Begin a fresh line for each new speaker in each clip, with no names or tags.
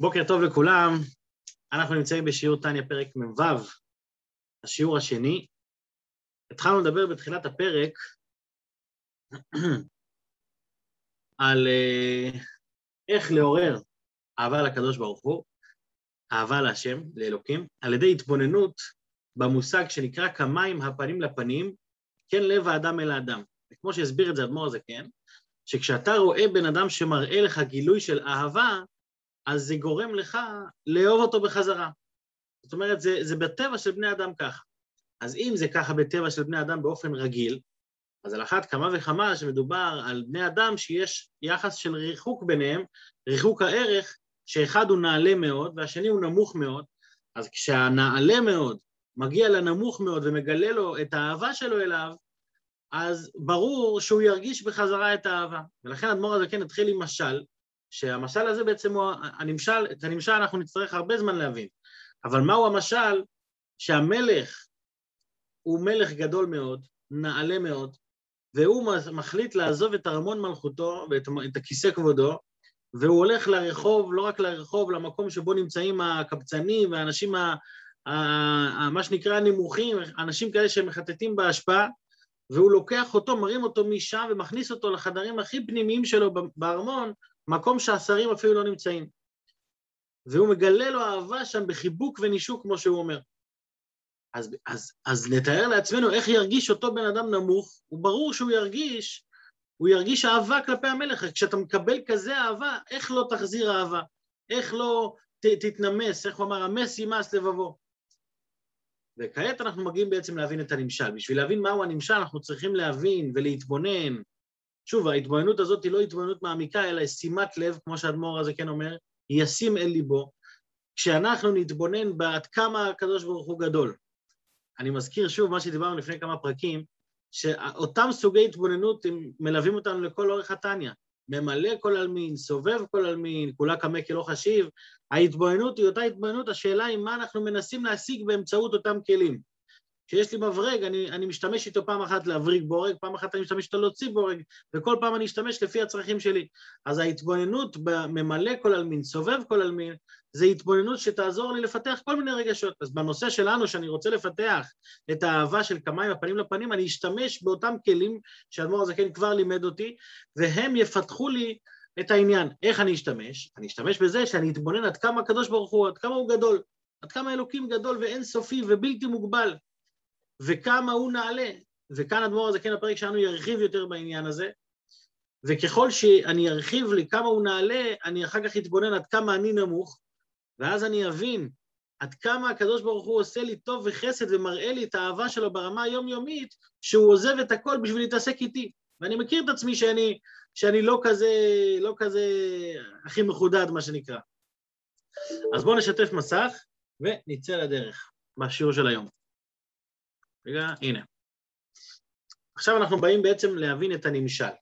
בוקר טוב לכולם, אנחנו נמצאים בשיעור טניה פרק מ"ו, השיעור השני. התחלנו לדבר בתחילת הפרק על uh, איך לעורר אהבה לקדוש ברוך הוא, אהבה להשם, לאלוקים, על ידי התבוננות במושג שנקרא כמים הפנים לפנים, כן לב האדם אל האדם. וכמו שהסביר את זה אדמו"ר הזה, כן, שכשאתה רואה בן אדם שמראה לך גילוי של אהבה, אז זה גורם לך לאהוב אותו בחזרה. זאת אומרת, זה, זה בטבע של בני אדם ככה. אז אם זה ככה בטבע של בני אדם באופן רגיל, אז על אחת כמה וכמה שמדובר על בני אדם שיש יחס של ריחוק ביניהם, ריחוק הערך, שאחד הוא נעלה מאוד והשני הוא נמוך מאוד, אז כשהנעלה מאוד מגיע לנמוך מאוד ומגלה לו את האהבה שלו אליו, אז ברור שהוא ירגיש בחזרה את האהבה. ולכן אדמו"ר הזה כן התחיל עם משל, שהמשל הזה בעצם הוא, הנמשל, את הנמשל אנחנו נצטרך הרבה זמן להבין, אבל מהו המשל? שהמלך הוא מלך גדול מאוד, נעלה מאוד, והוא מחליט לעזוב את ארמון מלכותו ואת הכיסא כבודו, והוא הולך לרחוב, לא רק לרחוב, למקום שבו נמצאים הקבצנים והאנשים, מה שנקרא הנמוכים, אנשים כאלה שמחטטים בהשפעה, והוא לוקח אותו, מרים אותו משם ומכניס אותו לחדרים הכי פנימיים שלו בארמון, מקום שהשרים אפילו לא נמצאים. והוא מגלה לו אהבה שם בחיבוק ונישוק, כמו שהוא אומר. אז, אז, אז נתאר לעצמנו איך ירגיש אותו בן אדם נמוך, הוא ברור שהוא ירגיש, הוא ירגיש אהבה כלפי המלך. כשאתה מקבל כזה אהבה, איך לא תחזיר אהבה? איך לא ת, תתנמס? איך הוא אמר? המס ימס לבבו. וכעת אנחנו מגיעים בעצם להבין את הנמשל. בשביל להבין מהו הנמשל, אנחנו צריכים להבין ולהתבונן שוב, ההתבוננות הזאת היא לא התבוננות מעמיקה, אלא שימת לב, כמו שהאדמו"ר הזה כן אומר, ישים אל ליבו. כשאנחנו נתבונן בעד כמה הקדוש ברוך הוא גדול. אני מזכיר שוב מה שדיברנו לפני כמה פרקים, שאותם סוגי התבוננות הם מלווים אותנו לכל אורך התניא. ממלא כל עלמין, סובב כל עלמין, כולה קמא כלא חשיב. ההתבוננות היא אותה התבוננות, השאלה היא מה אנחנו מנסים להשיג באמצעות אותם כלים. כשיש לי מברג, אני, אני משתמש איתו פעם אחת להבריג בורג, פעם אחת אני משתמש איתו להוציא בורג, וכל פעם אני אשתמש לפי הצרכים שלי. אז ההתבוננות בממלא כל עלמין, סובב כל עלמין, זה התבוננות שתעזור לי לפתח כל מיני רגשות. אז בנושא שלנו, שאני רוצה לפתח את האהבה של כמיים הפנים לפנים, אני אשתמש באותם כלים שאדמו"ר הזקן כבר לימד אותי, והם יפתחו לי את העניין. איך אני אשתמש? אני אשתמש בזה שאני אתבונן עד כמה הקדוש ברוך הוא, עד כמה הוא גדול, עד כמה אלוקים גדול ואינסופי ובלתי מוגבל. וכמה הוא נעלה. וכאן אדמו"ר הזה, כן, הפרק שלנו ירחיב יותר בעניין הזה, וככל שאני ארחיב לי כמה הוא נעלה, אני אחר כך אתבונן עד כמה אני נמוך, ואז אני אבין עד כמה הקדוש ברוך הוא עושה לי טוב וחסד ומראה לי את האהבה שלו ברמה היומיומית, שהוא עוזב את הכל בשביל להתעסק איתי. ואני מכיר את עצמי שאני, שאני לא כזה, לא כזה הכי מחודד, מה שנקרא. אז בואו נשתף מסך ונצא לדרך בשיעור של היום. רגע, הנה. עכשיו אנחנו באים בעצם להבין את הנמשל.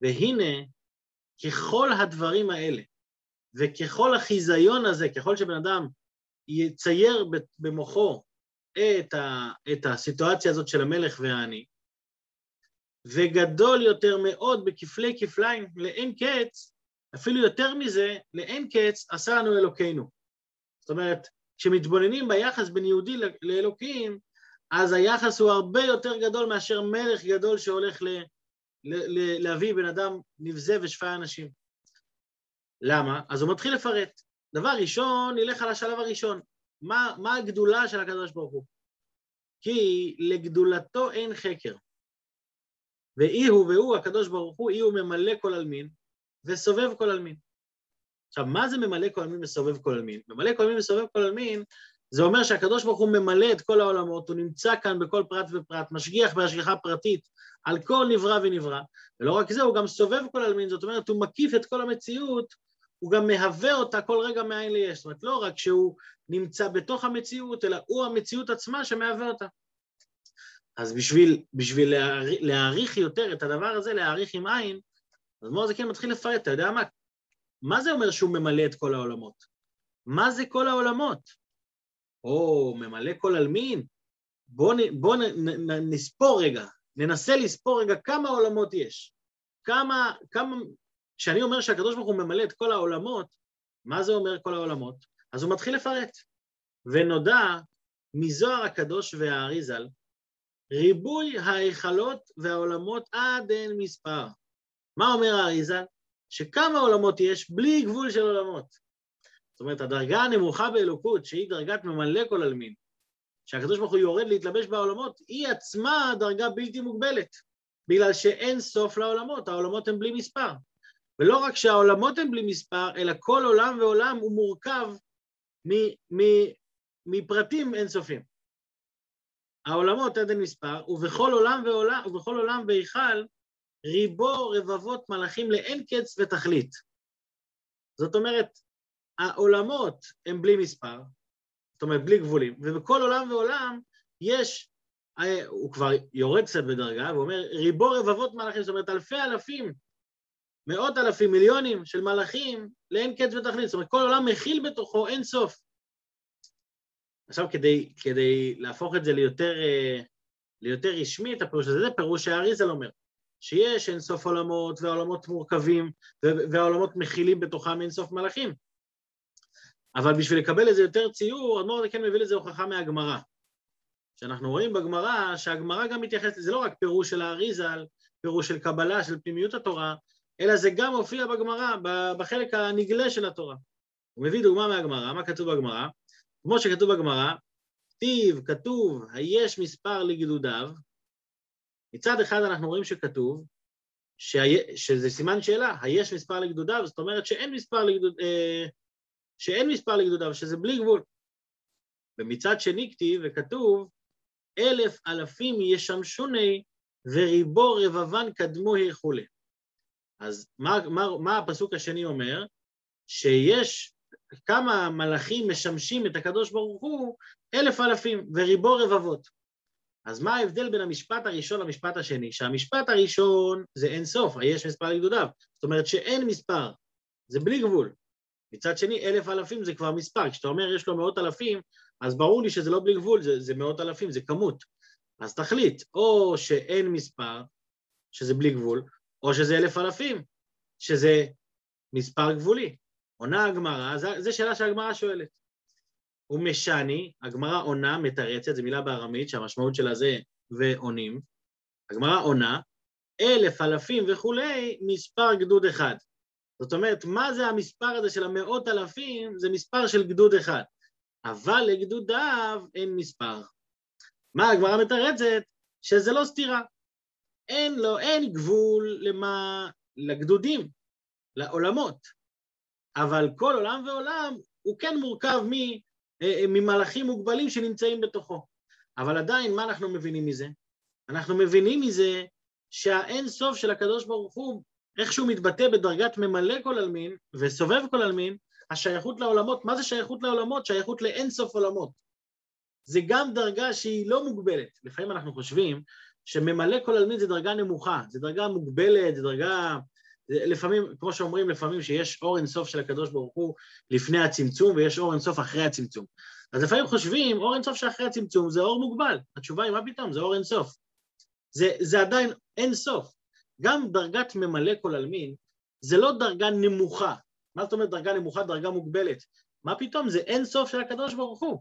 והנה, ככל הדברים האלה, וככל החיזיון הזה, ככל שבן אדם יצייר במוחו את, ה, את הסיטואציה הזאת של המלך והעני, וגדול יותר מאוד בכפלי כפליים לאין קץ, אפילו יותר מזה, לאין קץ עשה לנו אלוקינו. זאת אומרת, כשמתבוננים ביחס בין יהודי לאלוקים, אז היחס הוא הרבה יותר גדול מאשר מלך גדול שהולך ל, ל, ל, להביא בן אדם נבזה ושפי אנשים. למה? אז הוא מתחיל לפרט. דבר ראשון, נלך על השלב הראשון. מה, מה הגדולה של הקדוש ברוך הוא? כי לגדולתו אין חקר. ואי הוא והוא, הקדוש ברוך הוא, אי הוא ממלא כל עלמין וסובב כל עלמין. עכשיו, מה זה ממלא כל עלמין וסובב כל עלמין? ממלא כל עלמין וסובב כל עלמין זה אומר שהקדוש ברוך הוא ממלא את כל העולמות, הוא נמצא כאן בכל פרט ופרט, משגיח בהשגחה פרטית על כל נברא ונברא, ולא רק זה, הוא גם סובב כל עלמין, זאת אומרת, הוא מקיף את כל המציאות, הוא גם מהווה אותה כל רגע מאין ליש, זאת אומרת, לא רק שהוא נמצא בתוך המציאות, אלא הוא המציאות עצמה שמהווה אותה. אז בשביל, בשביל להעריך יותר את הדבר הזה, להעריך עם עין, אז מור כן מתחיל לפרט, אתה יודע מה? מה זה אומר שהוא ממלא את כל העולמות? מה זה כל העולמות? או ממלא כל עלמין, בואו בוא נספור רגע, ננסה לספור רגע כמה עולמות יש. כמה, כמה, כשאני אומר שהקדוש ברוך הוא ממלא את כל העולמות, מה זה אומר כל העולמות? אז הוא מתחיל לפרט. ונודע מזוהר הקדוש והאריזל, ריבוי ההיכלות והעולמות עד אין מספר. מה אומר האריזל? שכמה עולמות יש בלי גבול של עולמות. זאת אומרת, הדרגה הנמוכה באלוקות, שהיא דרגת ממלא כל עלמין, שהקדוש ברוך הוא יורד להתלבש בעולמות, היא עצמה דרגה בלתי מוגבלת, בגלל שאין סוף לעולמות, העולמות הם בלי מספר. ולא רק שהעולמות הם בלי מספר, אלא כל עולם ועולם הוא מורכב מפרטים אינסופיים. העולמות עד אין מספר, ובכל עולם ועולם, ובכל עולם והיכל, ריבו רבבות מלאכים לאין קץ ותכלית. זאת אומרת, העולמות הם בלי מספר, זאת אומרת בלי גבולים, ובכל עולם ועולם יש, אה, הוא כבר יורד קצת בדרגה, והוא אומר ריבו רבבות מלאכים, זאת אומרת אלפי אלפים, מאות אלפים, מיליונים של מלאכים לאין קץ ותכלית, זאת אומרת כל עולם מכיל בתוכו אין סוף. עכשיו כדי, כדי להפוך את זה ליותר, אה, ליותר רשמי, את הפירוש הזה, זה פירוש שהאריזל אומר, שיש אין סוף עולמות והעולמות מורכבים והעולמות מכילים בתוכם אין סוף מלאכים. אבל בשביל לקבל לזה יותר ציור, אדמו"ר כן מביא לזה הוכחה מהגמרא. שאנחנו רואים בגמרא, שהגמרא גם מתייחסת, זה לא רק פירוש של האריזל, פירוש של קבלה, של פנימיות התורה, אלא זה גם מופיע בגמרא, בחלק הנגלה של התורה. הוא מביא דוגמה מהגמרא, מה כתוב בגמרא? כמו שכתוב בגמרא, כתיב, כתוב, היש מספר לגדודיו, מצד אחד אנחנו רואים שכתוב. שזה סימן שאלה, היש מספר לגדודיו, זאת אומרת שאין מספר, לגדוד... אה, שאין מספר לגדודיו, שזה בלי גבול. ומצד שני כתיב וכתוב, אלף אלפים ישמשוני וריבו רבבן קדמו וכולי. אז מה, מה, מה הפסוק השני אומר? שיש כמה מלאכים משמשים את הקדוש ברוך הוא, אלף אלפים וריבו רבבות. אז מה ההבדל בין המשפט הראשון למשפט השני? שהמשפט הראשון זה אין סוף, היש מספר לגדודיו. זאת אומרת שאין מספר, זה בלי גבול. מצד שני, אלף אלפים זה כבר מספר. כשאתה אומר יש לו מאות אלפים, אז ברור לי שזה לא בלי גבול, זה, זה מאות אלפים, זה כמות. אז תחליט, או שאין מספר, שזה בלי גבול, או שזה אלף אלפים, שזה מספר גבולי. עונה הגמרא, זו שאלה שהגמרא שואלת. ומשני, הגמרא עונה, מתרצת, זו מילה בארמית שהמשמעות שלה זה ועונים. הגמרא עונה, אלף, אלפים וכולי, מספר גדוד אחד. זאת אומרת, מה זה המספר הזה של המאות אלפים? זה מספר של גדוד אחד. אבל לגדודיו אין מספר. מה הגמרא מתרצת? שזה לא סתירה. אין לו, אין גבול למה, לגדודים, לעולמות. אבל כל עולם ועולם הוא כן מורכב מ, אה, ממלאכים מוגבלים שנמצאים בתוכו. אבל עדיין, מה אנחנו מבינים מזה? אנחנו מבינים מזה שהאין סוף של הקדוש ברוך הוא איך שהוא מתבטא בדרגת ממלא כל עלמין וסובב כל עלמין, השייכות לעולמות, מה זה שייכות לעולמות? שייכות לאין סוף עולמות. זה גם דרגה שהיא לא מוגבלת. לפעמים אנחנו חושבים שממלא כל עלמין זה דרגה נמוכה, זה דרגה מוגבלת, זה דרגה... לפעמים, כמו שאומרים לפעמים שיש אור אינסוף של הקדוש ברוך הוא לפני הצמצום ויש אור אינסוף אחרי הצמצום. אז לפעמים חושבים, אור אינסוף שאחרי הצמצום זה אור מוגבל. התשובה היא, מה פתאום? זה אור אינסוף. זה, זה עדיין אינסוף. גם דרגת ממלא כל עלמין זה לא דרגה נמוכה. מה זאת אומרת דרגה נמוכה? דרגה מוגבלת. מה פתאום? זה אין סוף של הקדוש ברוך הוא.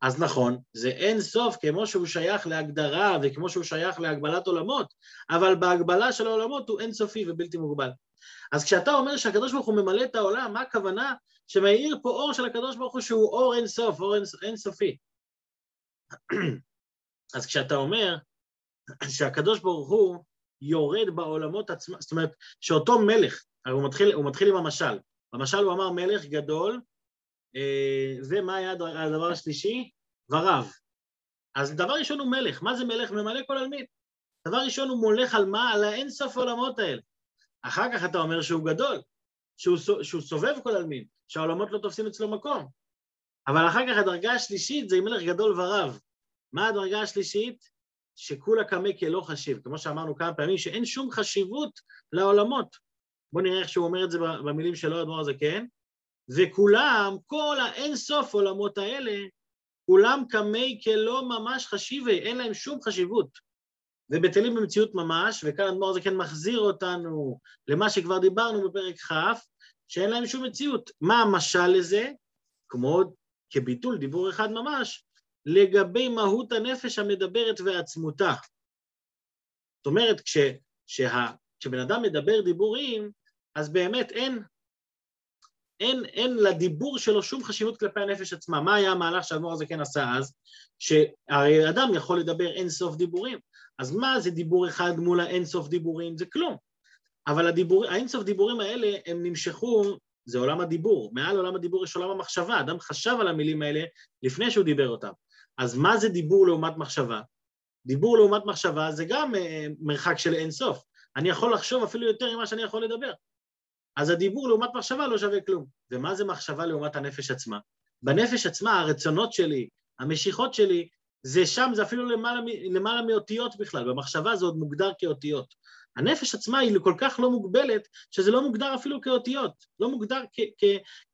אז נכון, זה אין סוף כמו שהוא שייך להגדרה וכמו שהוא שייך להגבלת עולמות, אבל בהגבלה של העולמות הוא אין סופי ובלתי מוגבל. אז כשאתה אומר שהקדוש ברוך הוא ממלא את העולם, מה הכוונה? שמאיר פה אור של הקדוש ברוך הוא שהוא אור אין סוף, אור אין, אין סופי. אז כשאתה אומר שהקדוש ברוך הוא יורד בעולמות עצמם, זאת אומרת שאותו מלך, הרי הוא מתחיל, הוא מתחיל עם המשל, במשל הוא אמר מלך גדול, אה, ומה היה הדבר השלישי? ורב. אז דבר ראשון הוא מלך, מה זה מלך? ממלא כל עלמין. דבר ראשון הוא מולך על מה? על האין סוף העולמות האלה. אחר כך אתה אומר שהוא גדול, שהוא, שהוא סובב כל עלמין, שהעולמות לא תופסים אצלו מקום. אבל אחר כך הדרגה השלישית זה מלך גדול ורב. מה הדרגה השלישית? שכולה קמא כלא חשיב, כמו שאמרנו כמה פעמים, שאין שום חשיבות לעולמות. בואו נראה איך שהוא אומר את זה במילים שלו, אדמו"ר הזקן. וכולם, כל האין סוף עולמות האלה, כולם קמי כלא ממש חשיבי, אין להם שום חשיבות. ובטלים במציאות ממש, וכאן אדמו"ר הזקן מחזיר אותנו למה שכבר דיברנו בפרק כ', שאין להם שום מציאות. מה המשל לזה? כמו כביטול דיבור אחד ממש, לגבי מהות הנפש המדברת ועצמותה. זאת אומרת, כש, שה, כשבן אדם מדבר דיבורים, אז באמת אין, אין, אין לדיבור שלו שום חשיבות כלפי הנפש עצמה. מה היה המהלך שהאדמו"ר הזה כן עשה אז? שהרי אדם יכול לדבר אין סוף דיבורים. אז מה זה דיבור אחד מול האין סוף דיבורים? זה כלום. אבל הדיבור, האין סוף דיבורים האלה, הם נמשכו, זה עולם הדיבור. מעל עולם הדיבור יש עולם המחשבה. אדם חשב על המילים האלה לפני שהוא דיבר אותם. אז מה זה דיבור לעומת מחשבה? דיבור לעומת מחשבה זה גם אה, מרחק של אין סוף. אני יכול לחשוב אפילו יותר ממה שאני יכול לדבר. אז הדיבור לעומת מחשבה לא שווה כלום. ומה זה מחשבה לעומת הנפש עצמה? בנפש עצמה הרצונות שלי, המשיכות שלי, זה שם, זה אפילו למעלה, למעלה מאותיות בכלל, במחשבה זה עוד מוגדר כאותיות. הנפש עצמה היא כל כך לא מוגבלת, שזה לא מוגדר אפילו כאותיות, לא מוגדר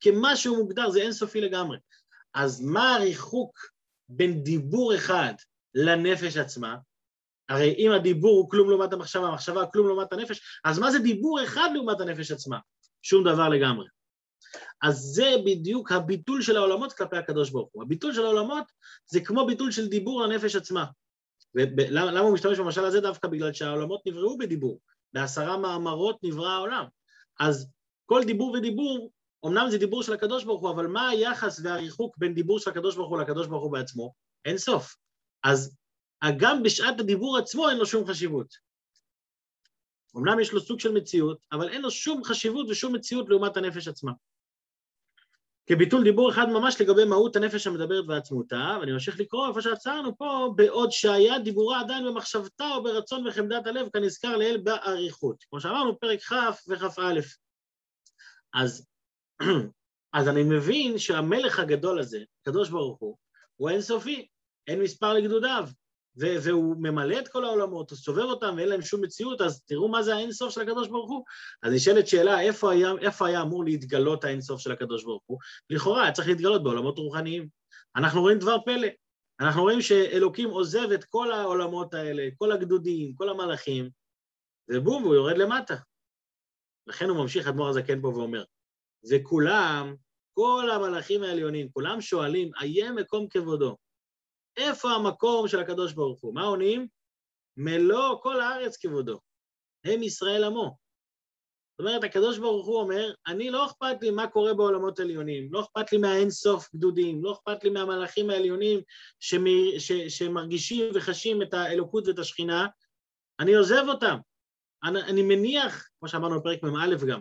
כמשהו מוגדר, זה אינסופי לגמרי. אז מה הריחוק בין דיבור אחד לנפש עצמה? הרי אם הדיבור הוא כלום לעומת המחשבה, המחשבה כלום לעומת הנפש, אז מה זה דיבור אחד לעומת הנפש עצמה? שום דבר לגמרי. אז זה בדיוק הביטול של העולמות כלפי הקדוש ברוך הוא. הביטול של העולמות זה כמו ביטול של דיבור לנפש עצמה. ולמה הוא משתמש במשל הזה? דווקא בגלל שהעולמות נבראו בדיבור. בעשרה מאמרות נברא העולם. אז כל דיבור ודיבור, אמנם זה דיבור של הקדוש ברוך הוא, אבל מה היחס והריחוק בין דיבור של הקדוש ברוך הוא לקדוש ברוך הוא בעצמו? אין סוף. אז גם בשעת הדיבור עצמו אין לו שום חשיבות. אמנם יש לו סוג של מציאות, אבל אין לו שום חשיבות ושום מציאות לעומת הנפש עצמה. כביטול דיבור אחד ממש לגבי מהות הנפש המדברת ועצמותה, ואני ממשיך לקרוא איפה שעצרנו פה, בעוד שהיה דיבורה עדיין במחשבתה או ברצון וחמדת הלב, כנזכר לאל באריכות. כמו שאמרנו, פרק כ' וכ"א. אז, אז אני מבין שהמלך הגדול הזה, הקדוש ברוך הוא, הוא אינסופי, אין מספר לגדודיו, והוא ממלא את כל העולמות, הוא סובב אותם ואין להם שום מציאות, אז תראו מה זה האינסוף של הקדוש ברוך הוא. אז נשאלת שאלה, איפה היה, איפה היה אמור להתגלות האינסוף של הקדוש ברוך הוא? לכאורה היה צריך להתגלות בעולמות רוחניים. אנחנו רואים דבר פלא, אנחנו רואים שאלוקים עוזב את כל העולמות האלה, כל הגדודים, כל המלאכים, ובום, הוא יורד למטה. לכן הוא ממשיך, אדמו"ר הזקן פה ואומר, וכולם, כל המלאכים העליונים, כולם שואלים, איה מקום כבודו. איפה המקום של הקדוש ברוך הוא? מה עונים? מלוא כל הארץ כבודו. הם ישראל עמו. זאת אומרת, הקדוש ברוך הוא אומר, אני לא אכפת לי מה קורה בעולמות עליונים, לא אכפת לי מהאין סוף גדודים, לא אכפת לי מהמלאכים העליונים שמ, ש, שמרגישים וחשים את האלוקות ואת השכינה, אני עוזב אותם. אני, אני מניח, כמו שאמרנו בפרק מ"א גם,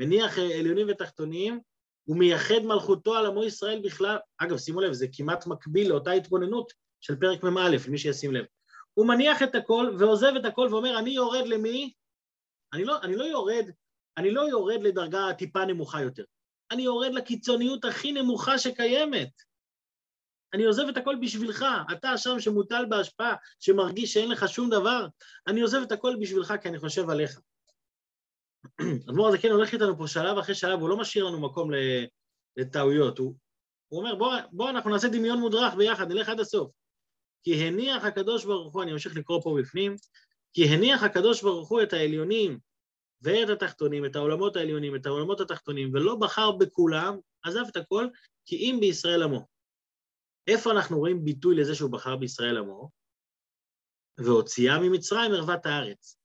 מניח אה, עליונים ותחתונים, הוא מייחד מלכותו על עמו ישראל בכלל. אגב, שימו לב, זה כמעט מקביל לאותה התבוננות של פרק מ"א, למי שישים לב. הוא מניח את הכל ועוזב את הכל ואומר, אני יורד למי? אני לא, אני לא יורד, אני לא יורד לדרגה טיפה נמוכה יותר. אני יורד לקיצוניות הכי נמוכה שקיימת. אני עוזב את הכל בשבילך, אתה שם שמוטל בהשפעה, שמרגיש שאין לך שום דבר, אני עוזב את הכל בשבילך כי אני חושב עליך. אדמו"ר הזה כן הולך איתנו פה שלב אחרי שלב, הוא לא משאיר לנו מקום לטעויות, הוא, הוא אומר בוא, בוא אנחנו נעשה דמיון מודרך ביחד, נלך עד הסוף. כי הניח הקדוש ברוך הוא, אני ממשיך לקרוא פה בפנים, כי הניח הקדוש ברוך הוא את העליונים ואת התחתונים, את העולמות העליונים, את העולמות התחתונים, ולא בחר בכולם, עזב את הכל, כי אם בישראל עמו. איפה אנחנו רואים ביטוי לזה שהוא בחר בישראל עמו? והוציאה ממצרים ערוות הארץ.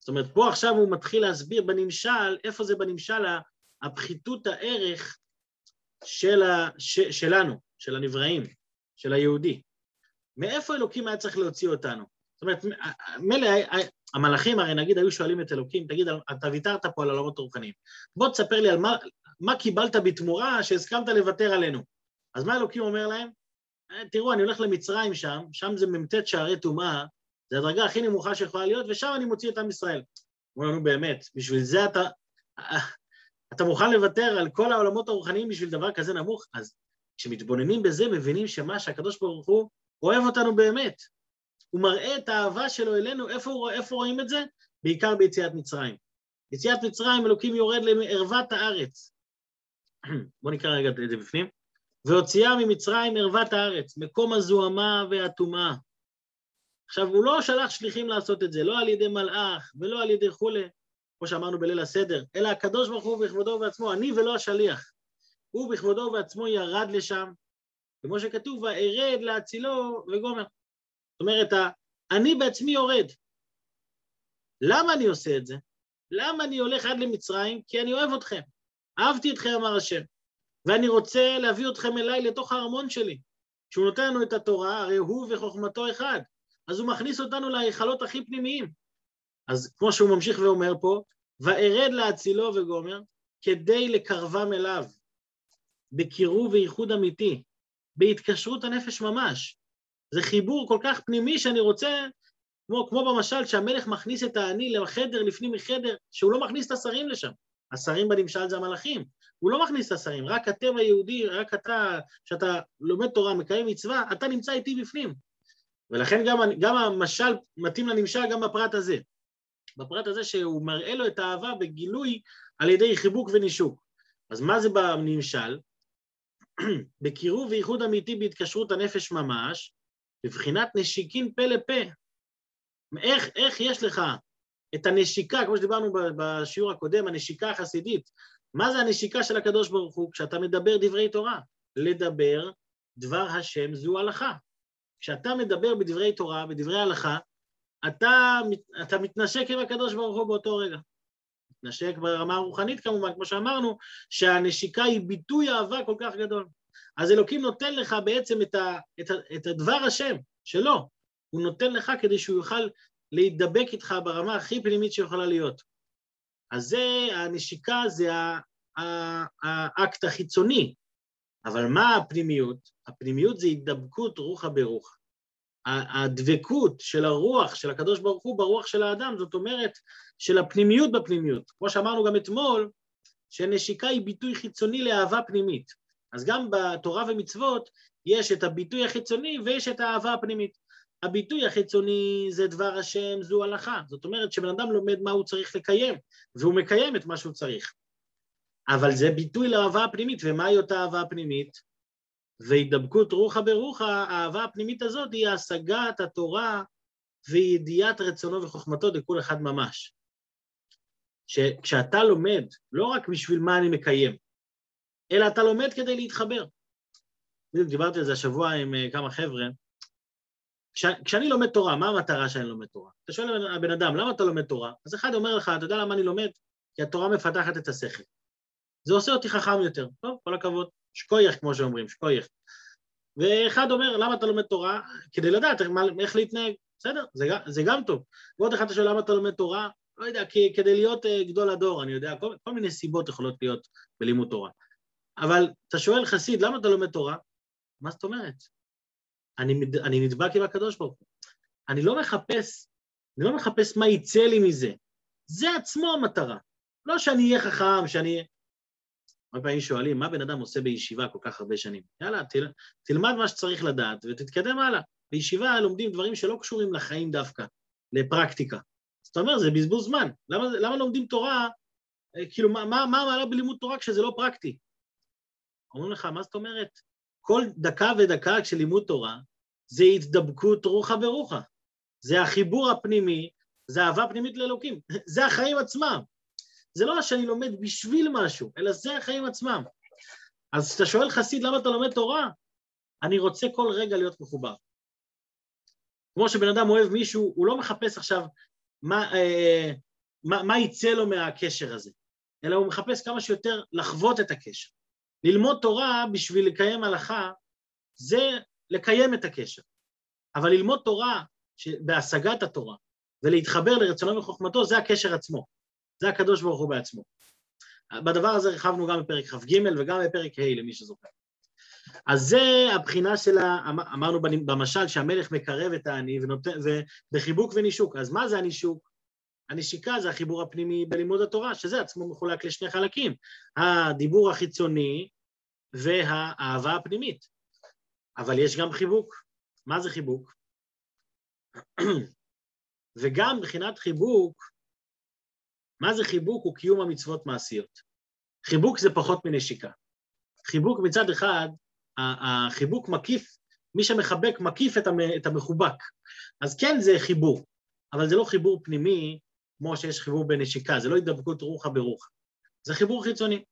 זאת אומרת, פה עכשיו הוא מתחיל להסביר בנמשל, איפה זה בנמשל הפחיתות הערך של ה, ש, שלנו, של הנבראים, של היהודי. מאיפה אלוקים היה צריך להוציא אותנו? זאת אומרת, מילא המלאכים הרי נגיד היו שואלים את אלוקים, תגיד, אתה ויתרת פה על עולמות רוחניים, בוא תספר לי על מה, מה קיבלת בתמורה שהסכמת לוותר עלינו. אז מה אלוקים אומר להם? אה, תראו, אני הולך למצרים שם, שם זה מ"ט שערי טומאה, זה הדרגה הכי נמוכה שיכולה להיות, ושם אני מוציא את עם ישראל. אומר לנו, באמת, בשביל זה אתה... אתה מוכן לוותר על כל העולמות הרוחניים בשביל דבר כזה נמוך? אז כשמתבוננים בזה, מבינים שמה שהקדוש ברוך הוא אוהב אותנו באמת. הוא מראה את האהבה שלו אלינו, איפה, איפה רואים את זה? בעיקר ביציאת מצרים. יציאת מצרים, אלוקים יורד לערוות הארץ. בואו נקרא רגע את זה בפנים. והוציאה ממצרים ערוות הארץ, מקום הזוהמה והטומאה. עכשיו, הוא לא שלח שליחים לעשות את זה, לא על ידי מלאך ולא על ידי כולי, כמו שאמרנו בליל הסדר, אלא הקדוש ברוך הוא בכבודו ובעצמו, אני ולא השליח. הוא בכבודו ובעצמו ירד לשם, כמו שכתוב, וארד להצילו וגומר. זאת אומרת, אני בעצמי יורד. למה אני עושה את זה? למה אני הולך עד למצרים? כי אני אוהב אתכם. אהבתי אתכם, אמר השם, ואני רוצה להביא אתכם אליי לתוך הארמון שלי. כשהוא נותן לנו את התורה, הרי הוא וחוכמתו אחד. אז הוא מכניס אותנו להיכלות הכי פנימיים. אז כמו שהוא ממשיך ואומר פה, וארד להצילו וגומר, כדי לקרבם אליו, בקירוב וייחוד אמיתי, בהתקשרות הנפש ממש. זה חיבור כל כך פנימי שאני רוצה, כמו, כמו במשל שהמלך מכניס את האני לחדר לפנים מחדר, שהוא לא מכניס את השרים לשם. השרים בנמשל זה המלאכים. הוא לא מכניס את השרים, רק אתם היהודי, רק אתה, שאתה לומד תורה, מקיים מצווה, אתה נמצא איתי בפנים. ולכן גם, גם המשל מתאים לנמשל גם בפרט הזה. בפרט הזה שהוא מראה לו את האהבה בגילוי על ידי חיבוק ונישוק. אז מה זה בנמשל? בקירוב וייחוד אמיתי בהתקשרות הנפש ממש, בבחינת נשיקין פה לפה. איך, איך יש לך את הנשיקה, כמו שדיברנו בשיעור הקודם, הנשיקה החסידית. מה זה הנשיקה של הקדוש ברוך הוא? כשאתה מדבר דברי תורה. לדבר דבר השם זו הלכה. כשאתה מדבר בדברי תורה, בדברי הלכה, אתה, אתה מתנשק עם הקדוש ברוך הוא באותו רגע. מתנשק ברמה הרוחנית כמובן, כמו שאמרנו, שהנשיקה היא ביטוי אהבה כל כך גדול. אז אלוקים נותן לך בעצם את, ה, את, ה, את הדבר השם שלו, הוא נותן לך כדי שהוא יוכל להידבק איתך ברמה הכי פנימית שיכולה להיות. אז זה, הנשיקה זה האקט החיצוני, אבל מה הפנימיות? הפנימיות זה הידבקות רוחה ברוחה. הדבקות של הרוח של הקדוש ברוך הוא ברוח של האדם, זאת אומרת של הפנימיות בפנימיות. כמו שאמרנו גם אתמול, שנשיקה היא ביטוי חיצוני לאהבה פנימית. אז גם בתורה ומצוות יש את הביטוי החיצוני ויש את האהבה הפנימית. הביטוי החיצוני זה דבר השם, זו הלכה. זאת אומרת שבן אדם לומד מה הוא צריך לקיים, והוא מקיים את מה שהוא צריך. אבל זה ביטוי לאהבה הפנימית, ומהי אותה אהבה פנימית? והידבקות רוחה ברוחה, האהבה הפנימית הזאת היא השגת התורה וידיעת רצונו וחוכמתו לכל אחד ממש. שכשאתה לומד, לא רק בשביל מה אני מקיים, אלא אתה לומד כדי להתחבר. בדיוק דיברתי על זה השבוע עם אה, כמה חבר'ה. כש, כשאני לומד תורה, מה המטרה שאני לומד תורה? אתה שואל הבן אדם, למה אתה לומד תורה? אז אחד אומר לך, אתה יודע למה אני לומד? כי התורה מפתחת את השכל. זה עושה אותי חכם יותר. טוב, כל הכבוד. שכוייך, כמו שאומרים, שכוייך. ואחד אומר, למה אתה לומד תורה? כדי לדעת איך, איך להתנהג. בסדר, זה, זה גם טוב. ועוד אחד שואל למה אתה לומד תורה? לא יודע, כי, כדי להיות uh, גדול הדור, אני יודע, כל, כל מיני סיבות יכולות להיות בלימוד תורה. אבל אתה שואל חסיד, למה אתה לומד תורה? מה זאת אומרת? אני, אני נדבק עם הקדוש ברוך הוא. אני לא מחפש, אני לא מחפש מה יצא לי מזה. זה עצמו המטרה. לא שאני אהיה חכם, שאני... הרבה פעמים שואלים, מה בן אדם עושה בישיבה כל כך הרבה שנים? יאללה, תל, תלמד מה שצריך לדעת ותתקדם הלאה. בישיבה לומדים דברים שלא קשורים לחיים דווקא, לפרקטיקה. זאת אומרת, זה בזבוז זמן. למה, למה לומדים תורה, אה, כאילו, מה, מה, מה מעלה בלימוד תורה כשזה לא פרקטי? אומרים לך, מה זאת אומרת? כל דקה ודקה כשלימוד תורה זה התדבקות רוחה ברוחה. זה החיבור הפנימי, זה אהבה פנימית לאלוקים. זה החיים עצמם. זה לא שאני לומד בשביל משהו, אלא זה החיים עצמם. אז כשאתה שואל חסיד למה אתה לומד תורה, אני רוצה כל רגע להיות מחובר. כמו שבן אדם אוהב מישהו, הוא לא מחפש עכשיו מה, אה, מה, מה יצא לו מהקשר הזה, אלא הוא מחפש כמה שיותר לחוות את הקשר. ללמוד תורה בשביל לקיים הלכה, זה לקיים את הקשר. אבל ללמוד תורה בהשגת התורה ולהתחבר לרצונו וחוכמתו, זה הקשר עצמו. זה הקדוש ברוך הוא בעצמו. בדבר הזה רכבנו גם בפרק כ"ג וגם בפרק ה' למי שזוכר. אז זה הבחינה של ה... אמרנו במשל שהמלך מקרב את העני. ובחיבוק ונישוק. אז מה זה הנישוק? הנשיקה זה החיבור הפנימי בלימוד התורה, שזה עצמו מחולק לשני חלקים, הדיבור החיצוני והאהבה הפנימית. אבל יש גם חיבוק. מה זה חיבוק? וגם מבחינת חיבוק, מה זה חיבוק? הוא קיום המצוות מעשיות. חיבוק זה פחות מנשיקה. חיבוק מצד אחד, החיבוק מקיף, מי שמחבק מקיף את המחובק. אז כן זה חיבור, אבל זה לא חיבור פנימי כמו שיש חיבור בנשיקה, זה לא הידבקות רוחה ברוחה, זה חיבור חיצוני.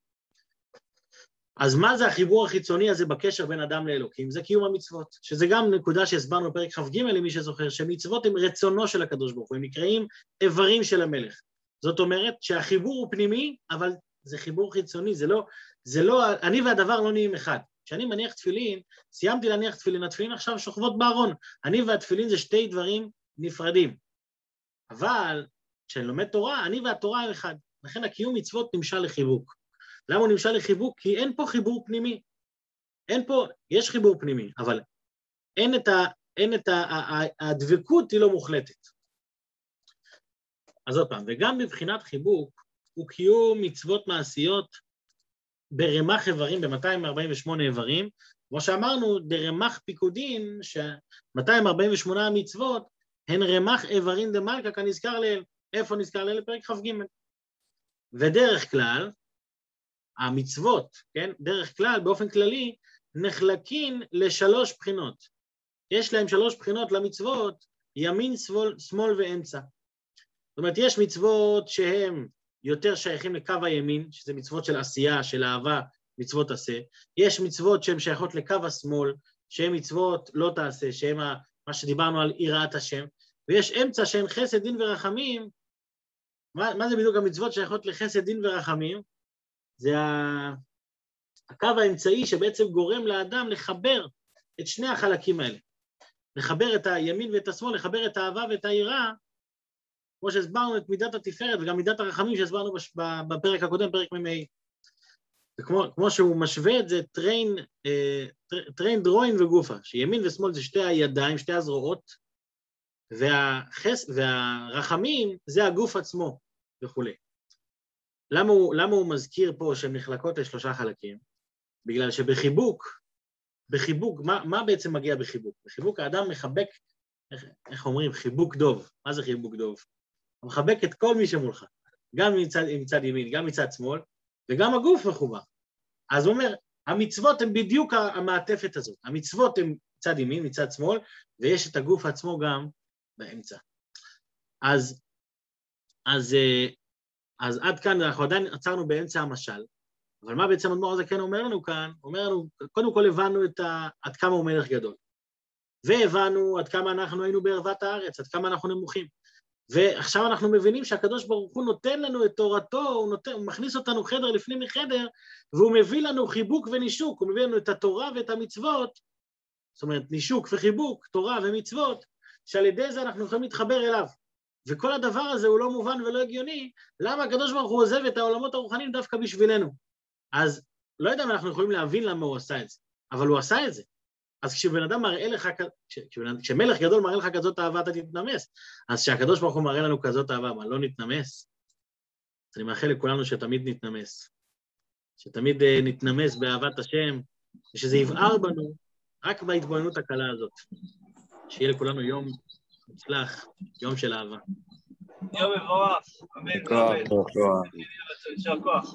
אז מה זה החיבור החיצוני הזה בקשר בין אדם לאלוקים? זה קיום המצוות, שזה גם נקודה שהסברנו בפרק כ"ג, למי שזוכר, שמצוות הם רצונו של הקדוש ברוך הוא, הם נקראים איברים של המלך. זאת אומרת שהחיבור הוא פנימי, אבל זה חיבור חיצוני, זה לא, זה לא, אני והדבר לא נהיים אחד. כשאני מניח תפילין, סיימתי להניח תפילין, התפילין עכשיו שוכבות בארון. אני והתפילין זה שתי דברים נפרדים. אבל כשאני לומד תורה, אני והתורה הם אחד. לכן הקיום מצוות נמשל לחיבוק. למה הוא נמשל לחיבוק? כי אין פה חיבור פנימי. אין פה, יש חיבור פנימי, אבל אין את ה... אין את ה... הדבקות היא לא מוחלטת. אז עוד פעם, וגם מבחינת חיבוק, הוא קיום מצוות מעשיות ברמ"ח איברים, ב-248 איברים, כמו שאמרנו, דרמ"ח פיקודין, ש-248 מצוות הן רמ"ח איברים דמלכה כנזכר לאל. איפה נזכר לאל? בפרק כ"ג. ודרך כלל, המצוות, כן, דרך כלל, באופן כללי, נחלקים לשלוש בחינות. יש להם שלוש בחינות למצוות, ימין, שמאל, שמאל ואמצע. זאת אומרת, יש מצוות שהן יותר שייכים לקו הימין, שזה מצוות של עשייה, של אהבה, מצוות עשה. יש מצוות שהן שייכות לקו השמאל, שהן מצוות לא תעשה, שהן מה שדיברנו על יראת השם, ויש אמצע שהן חסד, דין ורחמים. מה, מה זה בדיוק המצוות שייכות לחסד, דין ורחמים? זה הקו האמצעי שבעצם גורם לאדם לחבר את שני החלקים האלה. לחבר את הימין ואת השמאל, לחבר את האהבה ואת היראה, כמו שהסברנו את מידת התפארת וגם מידת הרחמים שהסברנו בפרק הקודם, פרק מ"ה. וכמו שהוא משווה את זה, תריין, תריין דרועין וגופה, שימין ושמאל זה שתי הידיים, שתי הזרועות, והחס, והרחמים זה הגוף עצמו וכולי. למה הוא, למה הוא מזכיר פה שהן נחלקות לשלושה חלקים? בגלל שבחיבוק, בחיבוק, מה, מה בעצם מגיע בחיבוק? בחיבוק האדם מחבק, איך, איך אומרים, חיבוק דוב. מה זה חיבוק דוב? הוא מחבק את כל מי שמולך, גם מצד, מצד ימין, גם מצד שמאל, וגם הגוף מחובר. אז הוא אומר, המצוות הן בדיוק המעטפת הזאת. המצוות הן מצד ימין, מצד שמאל, ויש את הגוף עצמו גם באמצע. אז, אז אה, אז עד כאן אנחנו עדיין עצרנו באמצע המשל, אבל מה בעצם אדמו"ר הזה כן אומר לנו כאן? אומר לנו, קודם כל הבנו את ה, עד כמה הוא מלך גדול, והבנו עד כמה אנחנו היינו בערוות הארץ, עד כמה אנחנו נמוכים. ועכשיו אנחנו מבינים שהקדוש ברוך הוא נותן לנו את תורתו, הוא, נותן, הוא מכניס אותנו חדר לפנים מחדר, והוא מביא לנו חיבוק ונישוק, הוא מביא לנו את התורה ואת המצוות, זאת אומרת נישוק וחיבוק, תורה ומצוות, שעל ידי זה אנחנו יכולים להתחבר אליו. וכל הדבר הזה הוא לא מובן ולא הגיוני, למה הקדוש ברוך הוא עוזב את העולמות הרוחניים דווקא בשבילנו? אז לא יודע אם אנחנו יכולים להבין למה הוא עשה את זה, אבל הוא עשה את זה. אז כשבן אדם מראה לך, כשמלך גדול מראה לך כזאת אהבה אתה תתנמס, אז כשהקדוש ברוך הוא מראה לנו כזאת אהבה, מה, לא נתנמס? אז אני מאחל לכולנו שתמיד נתנמס, שתמיד אה, נתנמס באהבת השם, ושזה יבער בנו רק בהתבוננות הקלה הזאת. שיהיה לכולנו יום מוצלח, יום של אהבה.
יום מבורך, אמן. יישר כוח.